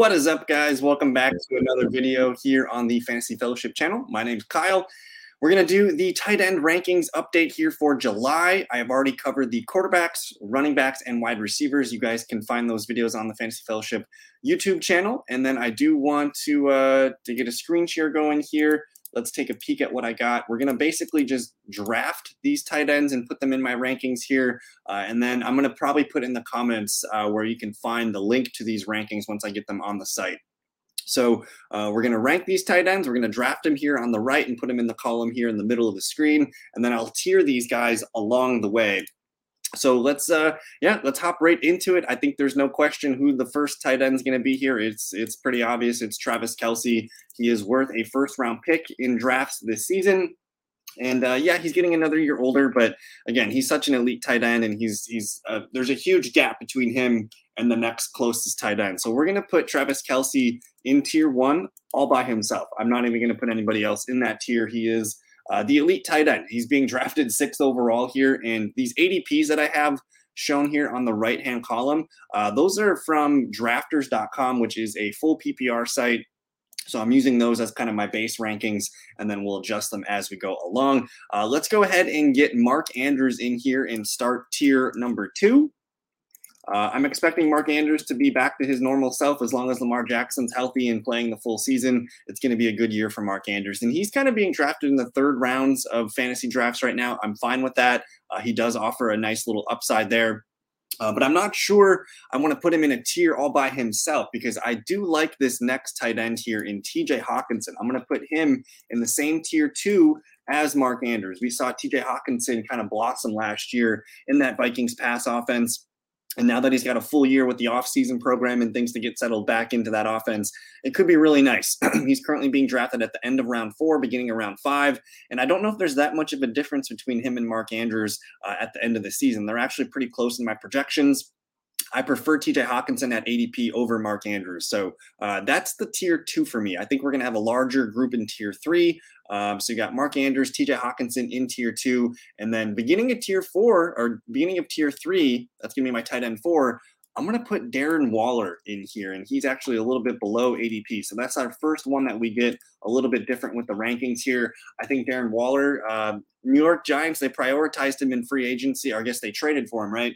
What is up, guys? Welcome back to another video here on the Fantasy Fellowship channel. My name's Kyle. We're going to do the tight end rankings update here for July. I have already covered the quarterbacks, running backs, and wide receivers. You guys can find those videos on the Fantasy Fellowship YouTube channel. And then I do want to uh, to get a screen share going here let's take a peek at what I got. We're going to basically just draft these tight ends and put them in my rankings here. Uh, and then I'm going to probably put in the comments uh, where you can find the link to these rankings once I get them on the site. So uh, we're going to rank these tight ends. We're going to draft them here on the right and put them in the column here in the middle of the screen. And then I'll tier these guys along the way so let's uh yeah let's hop right into it. I think there's no question who the first tight end is going to be here. It's it's pretty obvious. It's travis Kelce. he is worth a first round pick in drafts this season. And uh, yeah he's getting another year older but again he's such an elite tight end and he's he's uh, there's a huge gap between him and the next closest tight end. So we're to put travis Kelce in tier one all by himself. I'm not even to put anybody else in that tier. He is uh, the elite tight end, he's being drafted sixth overall here. And these ADPs that I have shown here on the right hand column, uh, those are from drafters.com, which is a full PPR site. So I'm using those as kind of my base rankings, and then we'll adjust them as we go along. Uh, let's go ahead and get Mark Andrews in here and start tier number two. Uh, I'm expecting Mark Andrews to be back to his normal self as long as Lamar Jackson's healthy and playing the full season. It's going to be a good year for Mark Andrews. And he's kind of being drafted in the third rounds of fantasy drafts right now. I'm fine with that. Uh, he does offer a nice little upside there. Uh, but I'm not sure I want to put him in a tier all by himself because I do like this next tight end here in TJ Hockenson. I'm going to put him in the same tier two as Mark Andrews. We saw TJ Hockenson kind of blossom last year in that Vikings pass offense. And now that he's got a full year with the offseason program and things to get settled back into that offense, it could be really nice. he's currently being drafted at the end of round four, beginning of round five. And I don't know if there's that much of a difference between him and Mark Andrews uh, at the end of the season. They're actually pretty close in my projections. I prefer TJ Hockenson at ADP over Mark Andrews. So uh, that's the tier two for me. I think we're going to have a larger group in tier three. Um, so you got Mark Andrews, TJ Hockenson in tier two. And then beginning of tier four or beginning of tier three, that's going to be my tight end four. I'm going to put Darren Waller in here, and he's actually a little bit below ADP. So that's our first one that we get a little bit different with the rankings here. I think Darren Waller, uh, New York Giants, they prioritized him in free agency, or I guess they traded for him, right?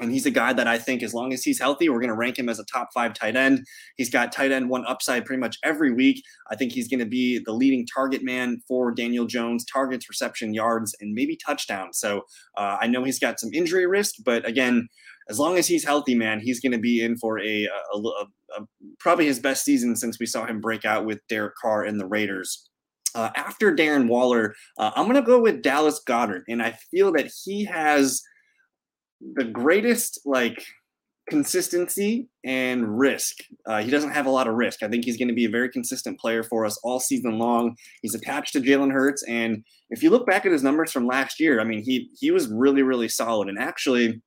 And he's a guy that I think, as long as he's healthy, we're going to rank him as a top five tight end. He's got tight end one upside pretty much every week. I think he's going to be the leading target man for Daniel Jones, targets, reception, yards, and maybe touchdowns. So uh, I know he's got some injury risk, but again, as long as he's healthy, man, he's going to be in for a, a, a, a, probably his best season since we saw him break out with Derek Carr and the Raiders. Uh, after Darren Waller, uh, I'm going to go with Dallas Goedert, and I feel that he has the greatest like consistency and risk. Uh, he doesn't have a lot of risk. I think he's going to be a very consistent player for us all season long. He's attached to Jalen Hurts, and if you look back at his numbers from last year, I mean, he he was really really solid. And actually,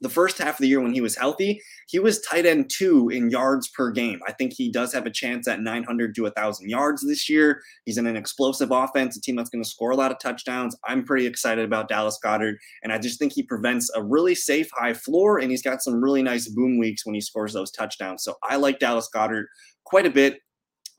the first half of the year when he was healthy, he was tight end two in yards per game. I think he does have a chance at 900 to 1,000 yards this year. He's in an explosive offense, a team that's going to score a lot of touchdowns. I'm pretty excited about Dallas Goedert, and I just think he prevents a really safe high floor, and he's got some really nice boom weeks when he scores those touchdowns. So I like Dallas Goedert quite a bit.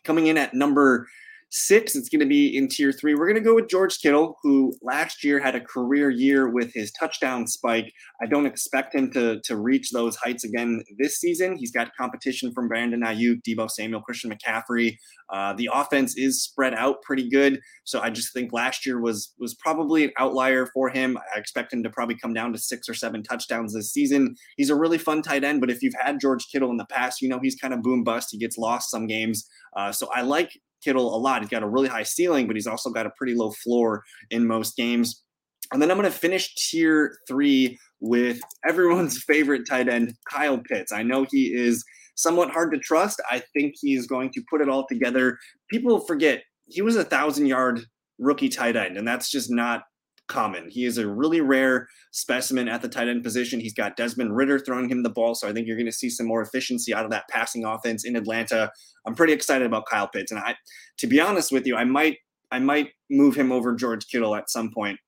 Coming in at number Six, it's going to be in tier three. We're going to go with George Kittle, who last year had a career year with his touchdown spike. I don't expect him to, to reach those heights again this season. He's got competition from Brandon Aiyuk, Deebo Samuel, Christian McCaffrey. Uh, the offense is spread out pretty good. So I just think last year was was probably an outlier for him. I expect him to probably come down to six or seven touchdowns this season. He's a really fun tight end, but if you've had George Kittle in the past, you know he's kind of boom bust. He gets lost some games. Uh, so I like Kittle a lot. He's got a really high ceiling, but he's also got a pretty low floor in most games. And then I'm going to finish tier three with everyone's favorite tight end, Kyle Pitts. I know he is somewhat hard to trust. I think he's going to put it all together. People forget he was a thousand yard rookie tight end, and that's just not common. He is a really rare specimen at the tight end position. He's got Desmond Ridder throwing him the ball, so I think you're going to see some more efficiency out of that passing offense in Atlanta. I'm pretty excited about Kyle Pitts, and I, to be honest with you, I might I might move him over George Kittle at some point.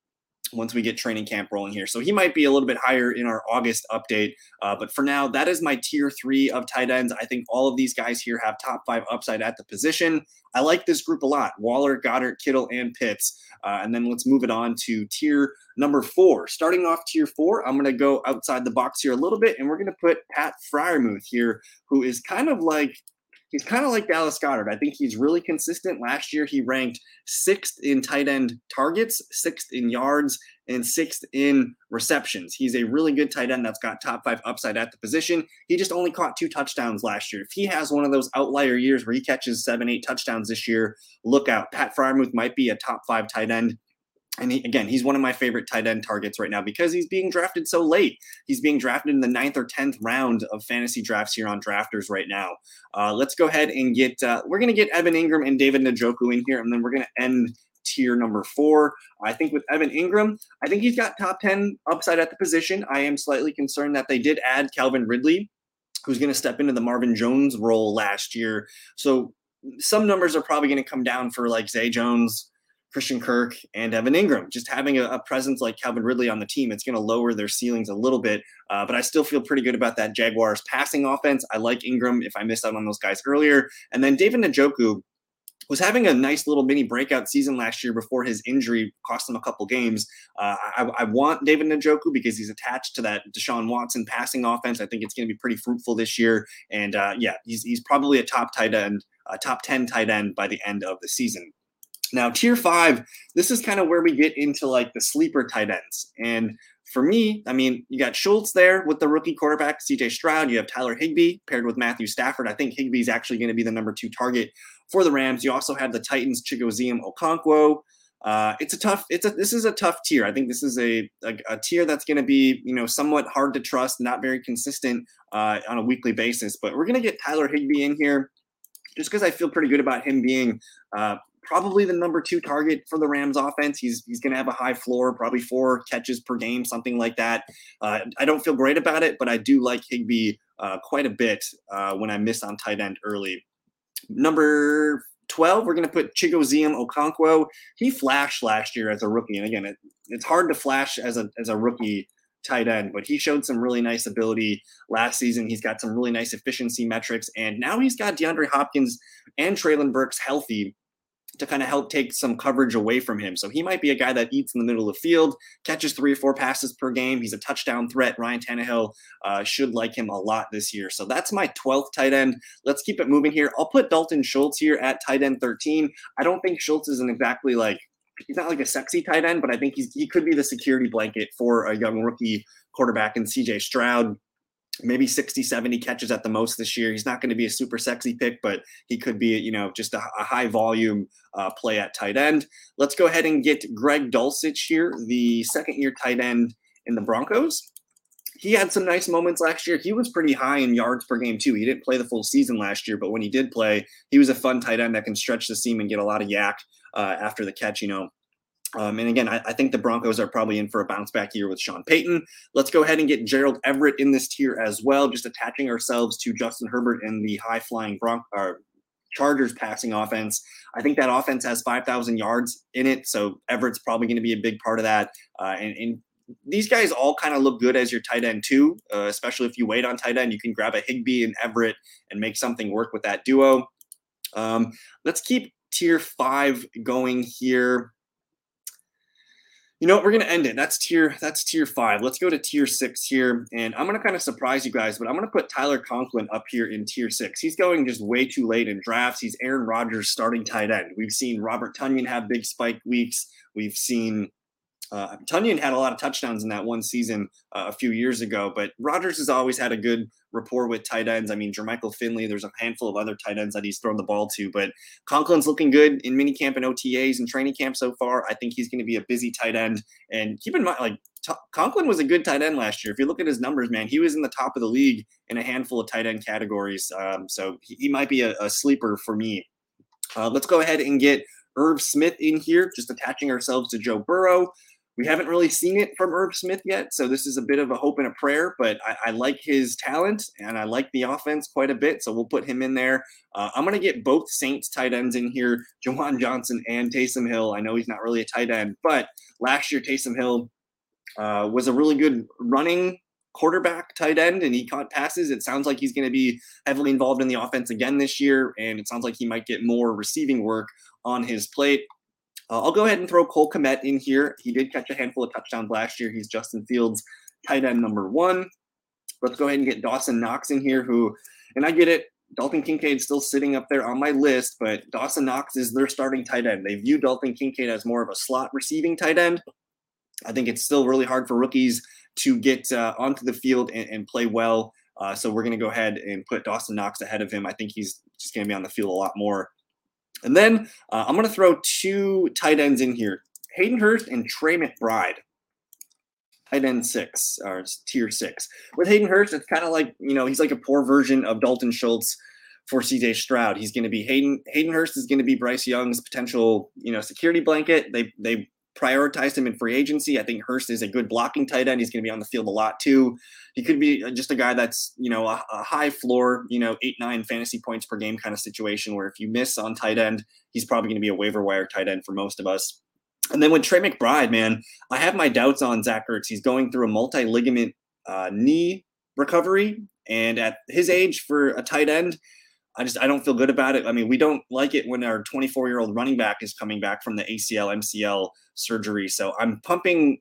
Once we get training camp rolling here. So he might be a little bit higher in our August update. Uh, but for now, that is my tier three of tight ends. I think all of these guys here have top five upside at the position. I like this group a lot Waller, Goedert, Kittle, and Pitts. Uh, and then let's move it on to tier number four. Starting off tier four, I'm going to go outside the box here a little bit, and we're going to put Pat Freiermuth here, who is kind of like he's kind of like Dallas Goedert. I think he's really consistent. Last year, he ranked sixth in tight end targets, sixth in yards, and sixth in receptions. He's a really good tight end that's got top five upside at the position. He just only caught two touchdowns last year. If he has one of those outlier years where he catches seven, eight touchdowns this year, look out. Pat Freiermuth might be a top five tight end and he, again, he's one of my favorite tight end targets right now because he's being drafted so late. He's being drafted in the ninth or tenth round of fantasy drafts here on Drafters right now. Uh, let's go ahead and get. Uh, we're going to get Evan Engram and David Njoku in here, and then we're going to end tier number four. I think with Evan Engram, I think he's got top ten upside at the position. I am slightly concerned that they did add Calvin Ridley, who's going to step into the Marvin Jones role last year. So some numbers are probably going to come down for like Zay Jones. Christian Kirk and Evan Engram. Just having a, a presence like Calvin Ridley on the team, it's going to lower their ceilings a little bit. Uh, but I still feel pretty good about that Jaguars passing offense. I like Engram if I missed out on those guys earlier. And then David Njoku was having a nice little mini breakout season last year before his injury cost him a couple games. Uh, I, I, want David Njoku because he's attached to that Deshaun Watson passing offense. I think it's going to be pretty fruitful this year. And uh, yeah, he's, he's probably a top tight end, a top 10 tight end by the end of the season. Now, tier five, this is kind of where we get into like the sleeper tight ends. And for me, I mean, you got Schultz there with the rookie quarterback, CJ Stroud. You have Tyler Higbee paired with Matthew Stafford. I think Higbee is actually going to be the number two target for the Rams. You also have the Titans, Chigoziem Okonkwo. Uh, it's a tough. It's a. This is a tough tier. I think this is a a, a tier that's going to be you know somewhat hard to trust, not very consistent uh, on a weekly basis. But we're going to get Tyler Higbee in here just because I feel pretty good about him being uh, probably the number two target for the Rams offense. He's he's going to have a high floor, probably four catches per game, something like that. Uh, I don't feel great about it, but I do like Higbee uh, quite a bit uh, when I miss on tight end early. Number 12, we're going to put Chigoziem Okonkwo. He flashed last year as a rookie. And again, it, it's hard to flash as a, as a rookie tight end, but he showed some really nice ability last season. He's got some really nice efficiency metrics. And now he's got DeAndre Hopkins and Treylon Burks healthy to kind of help take some coverage away from him. So he might be a guy that eats in the middle of the field, catches three or four passes per game. He's a touchdown threat. Ryan Tannehill uh, should like him a lot this year. So that's my 12th tight end. Let's keep it moving here. I'll put Dalton Schultz here at tight end 13. I don't think Schultz is an exactly like he's not like a sexy tight end, but I think he's he could be the security blanket for a young rookie quarterback in CJ Stroud maybe 60 70 catches at the most this year. He's not going to be a super sexy pick but he could be you know just a, a high volume uh, play at tight end. Let's go ahead and get greg dulcich here the second year tight end in the broncos. He had some nice moments last year. He was pretty high in yards per game too. He didn't play the full season last year but when he did play he was a fun tight end that can stretch the seam and get a lot of YAC uh, after the catch you know um, and again, I, I, think the Broncos are probably in for a bounce back year with Sean Payton. Let's go ahead and get Gerald Everett in this tier as well, just attaching ourselves to Justin Herbert and the high flying Bron- uh, Chargers passing offense. I think that offense has 5,000 yards in it. So Everett's probably going to be a big part of that. Uh, and, and, these guys all kind of look good as your tight end too, uh, especially if you wait on tight end. You can grab a Higbee and Everett and make something work with that duo. Um, let's keep tier five going here. You know what? We're gonna end it. That's tier. That's tier five. Let's go to tier six here, and I'm gonna kind of surprise you guys, but I'm gonna put Tyler Conklin up here in tier six. He's going just way too late in drafts. He's Aaron Rodgers' starting tight end. We've seen Robert Tonyan have big spike weeks. We've seen uh, Tonyan had a lot of touchdowns in that one season uh, a few years ago, but Rodgers has always had a good rapport with tight ends. I mean, Jermichael Finley, there's a handful of other tight ends that he's thrown the ball to, but Conklin's looking good in minicamp and OTAs and training camp so far. I think he's going to be a busy tight end. And keep in mind, like, T- Conklin was a good tight end last year. If you look at his numbers, man, he was in the top of the league in a handful of tight end categories. Um, so he, he, might be a, a sleeper for me. Uh, let's go ahead and get Irv Smith in here, just attaching ourselves to Joe Burrow. We haven't really seen it from Irv Smith yet, so this is a bit of a hope and a prayer. But I, I like his talent and I like the offense quite a bit, so we'll put him in there. Uh, I'm going to get both Saints tight ends in here, Juwan Johnson and Taysom Hill. I know he's not really a tight end, but last year Taysom Hill uh, was a really good running quarterback tight end and he caught passes. It sounds like he's going to be heavily involved in the offense again this year, and it sounds like he might get more receiving work on his plate. Uh, I'll go ahead and throw Cole Kmet in here. He did catch a handful of touchdowns last year. He's Justin Fields' tight end number one. Let's go ahead and get Dawson Knox in here, who, and I get it, Dalton Kincaid's still sitting up there on my list, but Dawson Knox is their starting tight end. They view Dalton Kincaid as more of a slot receiving tight end. I think it's still really hard for rookies to get uh, onto the field and, and play well. Uh, so we're going to go ahead and put Dawson Knox ahead of him. I think he's just going to be on the field a lot more. And then uh, I'm going to throw two tight ends in here Hayden Hurst and Trey McBride. Tight end six, or tier six. With Hayden Hurst, it's kind of like, you know, he's like a poor version of Dalton Schultz for CJ Stroud. He's going to be Hayden Hayden Hurst is going to be Bryce Young's potential, you know, security blanket. They they prioritized him in free agency. I think Hurst is a good blocking tight end. He's going to be on the field a lot too. He could be just a guy that's, you know, a, a, high floor, you know, eight, nine fantasy points per game kind of situation where if you miss on tight end, he's probably going to be a waiver wire tight end for most of us. And then with Trey McBride, man, I have my doubts on Zach Ertz. He's going through a multi ligament uh, knee recovery. And at his age for a tight end, I just I don't feel good about it. I mean, we don't like it when our 24 year old running back is coming back from the ACL MCL surgery. So I'm pumping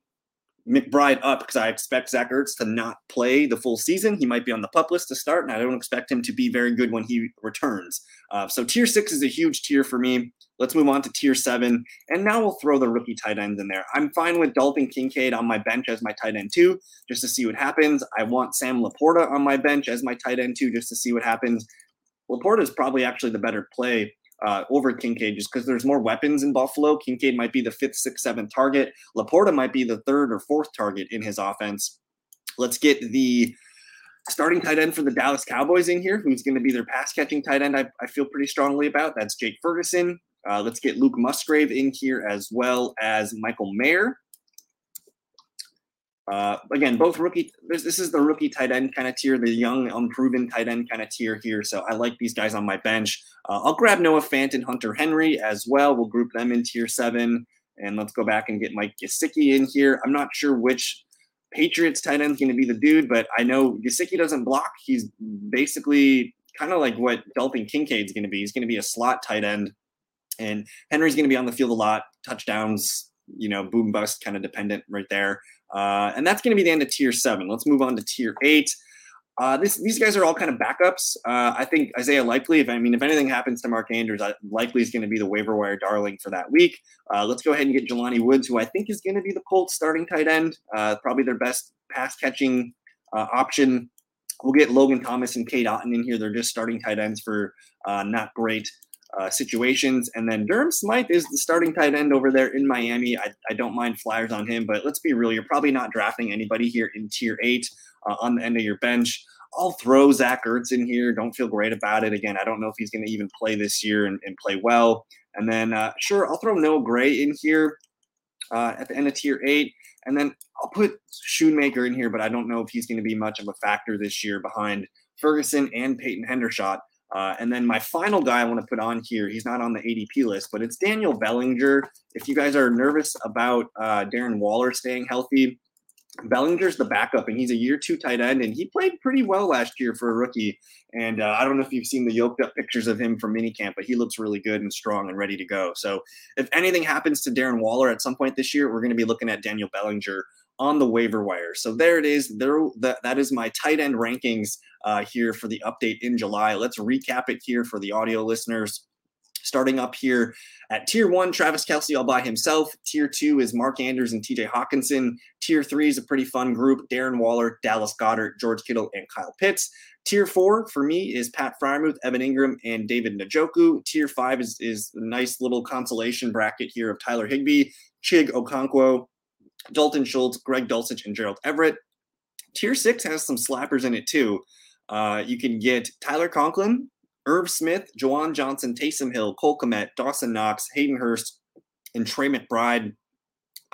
McBride up because I expect Zach Ertz to not play the full season. He might be on the pup list to start, and I don't expect him to be very good when he returns. Uh, so tier six is a huge tier for me. Let's move on to tier seven, and now we'll throw the rookie tight ends in there. I'm fine with Dalton Kincaid on my bench as my tight end two, just to see what happens. I want Sam LaPorta on my bench as my tight end two, just to see what happens. LaPorta is probably actually the better play uh, over Kincaid just because there's more weapons in Buffalo. Kincaid might be the fifth, sixth, seventh target. LaPorta might be the third or fourth target in his offense. Let's get the starting tight end for the Dallas Cowboys in here, who's going to be their pass catching tight end. I, I, feel pretty strongly about that's Jake Ferguson. Uh, let's get Luke Musgrave in here as well as Michael Mayer. Uh, again, both rookie. This, this, is the rookie tight end kind of tier, the young, unproven tight end kind of tier here. So I like these guys on my bench. Uh, I'll grab Noah Fant and Hunter Henry as well. We'll group them in tier seven, and let's go back and get Mike Gesicki in here. I'm not sure which Patriots tight end is going to be the dude, but I know Gesicki doesn't block. He's basically kind of like what Dalton Kincaid's going to be. He's going to be a slot tight end, and Henry's going to be on the field a lot, touchdowns, you know, boom bust kind of dependent right there. Uh, and that's going to be the end of tier seven. Let's move on to tier eight. Uh, this, these guys are all kind of backups. Uh, I think Isaiah Likely, if I mean, if anything happens to Mark Andrews, I, Likely is going to be the waiver wire darling for that week. Uh, let's go ahead and get Jelani Woods, who I think is going to be the Colts starting tight end, uh, probably their best pass catching uh, option. We'll get Logan Thomas and Cade Otton in here. They're just starting tight ends for uh, not great uh, situations. And then Durham Smythe is the starting tight end over there in Miami. I, I don't mind flyers on him, but let's be real. You're probably not drafting anybody here in tier eight uh, on the end of your bench. I'll throw Zach Ertz in here. Don't feel great about it. Again, I don't know if he's going to even play this year and, and play well. And then, uh, sure, I'll throw Noah Gray in here uh, at the end of tier eight. And then I'll put Schoonmaker in here, but I don't know if he's going to be much of a factor this year behind Ferguson and Peyton Hendershot. Uh, and then my final guy I want to put on here, he's not on the ADP list, but it's Daniel Bellinger. If you guys are nervous about uh, Darren Waller staying healthy, Bellinger's the backup, and he's a year two tight end, and he played pretty well last year for a rookie. And uh, I don't know if you've seen the yoked up pictures of him from minicamp, but he looks really good and strong and ready to go. So if anything happens to Darren Waller at some point this year, we're going to be looking at Daniel Bellinger on the waiver wire. So there it is. There that, that is my tight end rankings uh, here for the update in July. Let's recap it here for the audio listeners. Starting up here at tier one, Travis Kelce all by himself. Tier two is Mark Andrews and TJ Hockenson. Tier three is a pretty fun group Darren Waller, Dallas Goedert, George Kittle, and Kyle Pitts. Tier four for me is Pat Freiermuth, Evan Engram, and David Njoku. Tier five is, is a nice little consolation bracket here of Tyler Higbee, Chig Okonkwo, Dalton Schultz, Greg Dulcich, and Gerald Everett. Tier six has some slappers in it too. Uh, you can get Tyler Conklin, Irv Smith, Juwan Johnson, Taysom Hill, Cole Kmet, Dawson Knox, Hayden Hurst, and Trey McBride.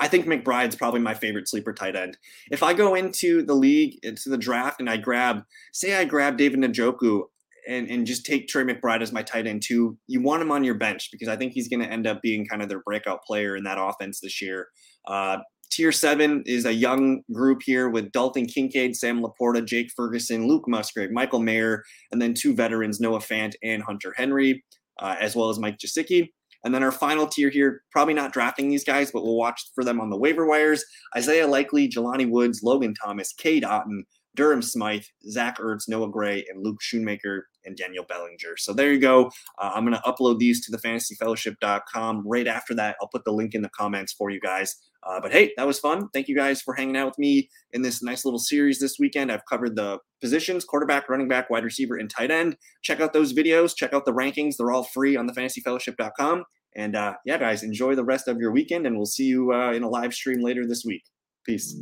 I think McBride's probably my favorite sleeper tight end. If I go into the league, into the draft, and I grab, say, I grab David Njoku and, and just take Trey McBride as my tight end too, you want him on your bench because I think he's going to end up being kind of their breakout player in that offense this year. Uh, tier seven is a young group here with Dalton Kincaid, Sam LaPorta, Jake Ferguson, Luke Musgrave, Michael Mayer, and then two veterans, Noah Fant and Hunter Henry, uh, as well as Mike Gesicki. And then our final tier here, probably not drafting these guys, but we'll watch for them on the waiver wires. Isaiah Likely, Jelani Woods, Logan Thomas, Cade Otton, Durham Smythe, Zach Ertz, Noah Gray, and Luke Schoonmaker and Daniel Bellinger. So there you go. Uh, I'm going to upload these to the fantasyfellowship.com. Right after that, I'll put the link in the comments for you guys. Uh, but hey, that was fun. Thank you guys for hanging out with me in this nice little series this weekend. I've covered the positions quarterback, running back, wide receiver, and tight end. Check out those videos. Check out the rankings. They're all free on the fantasyfellowship.com. And uh, yeah, guys, enjoy the rest of your weekend, and we'll see you uh, in a live stream later this week. Peace.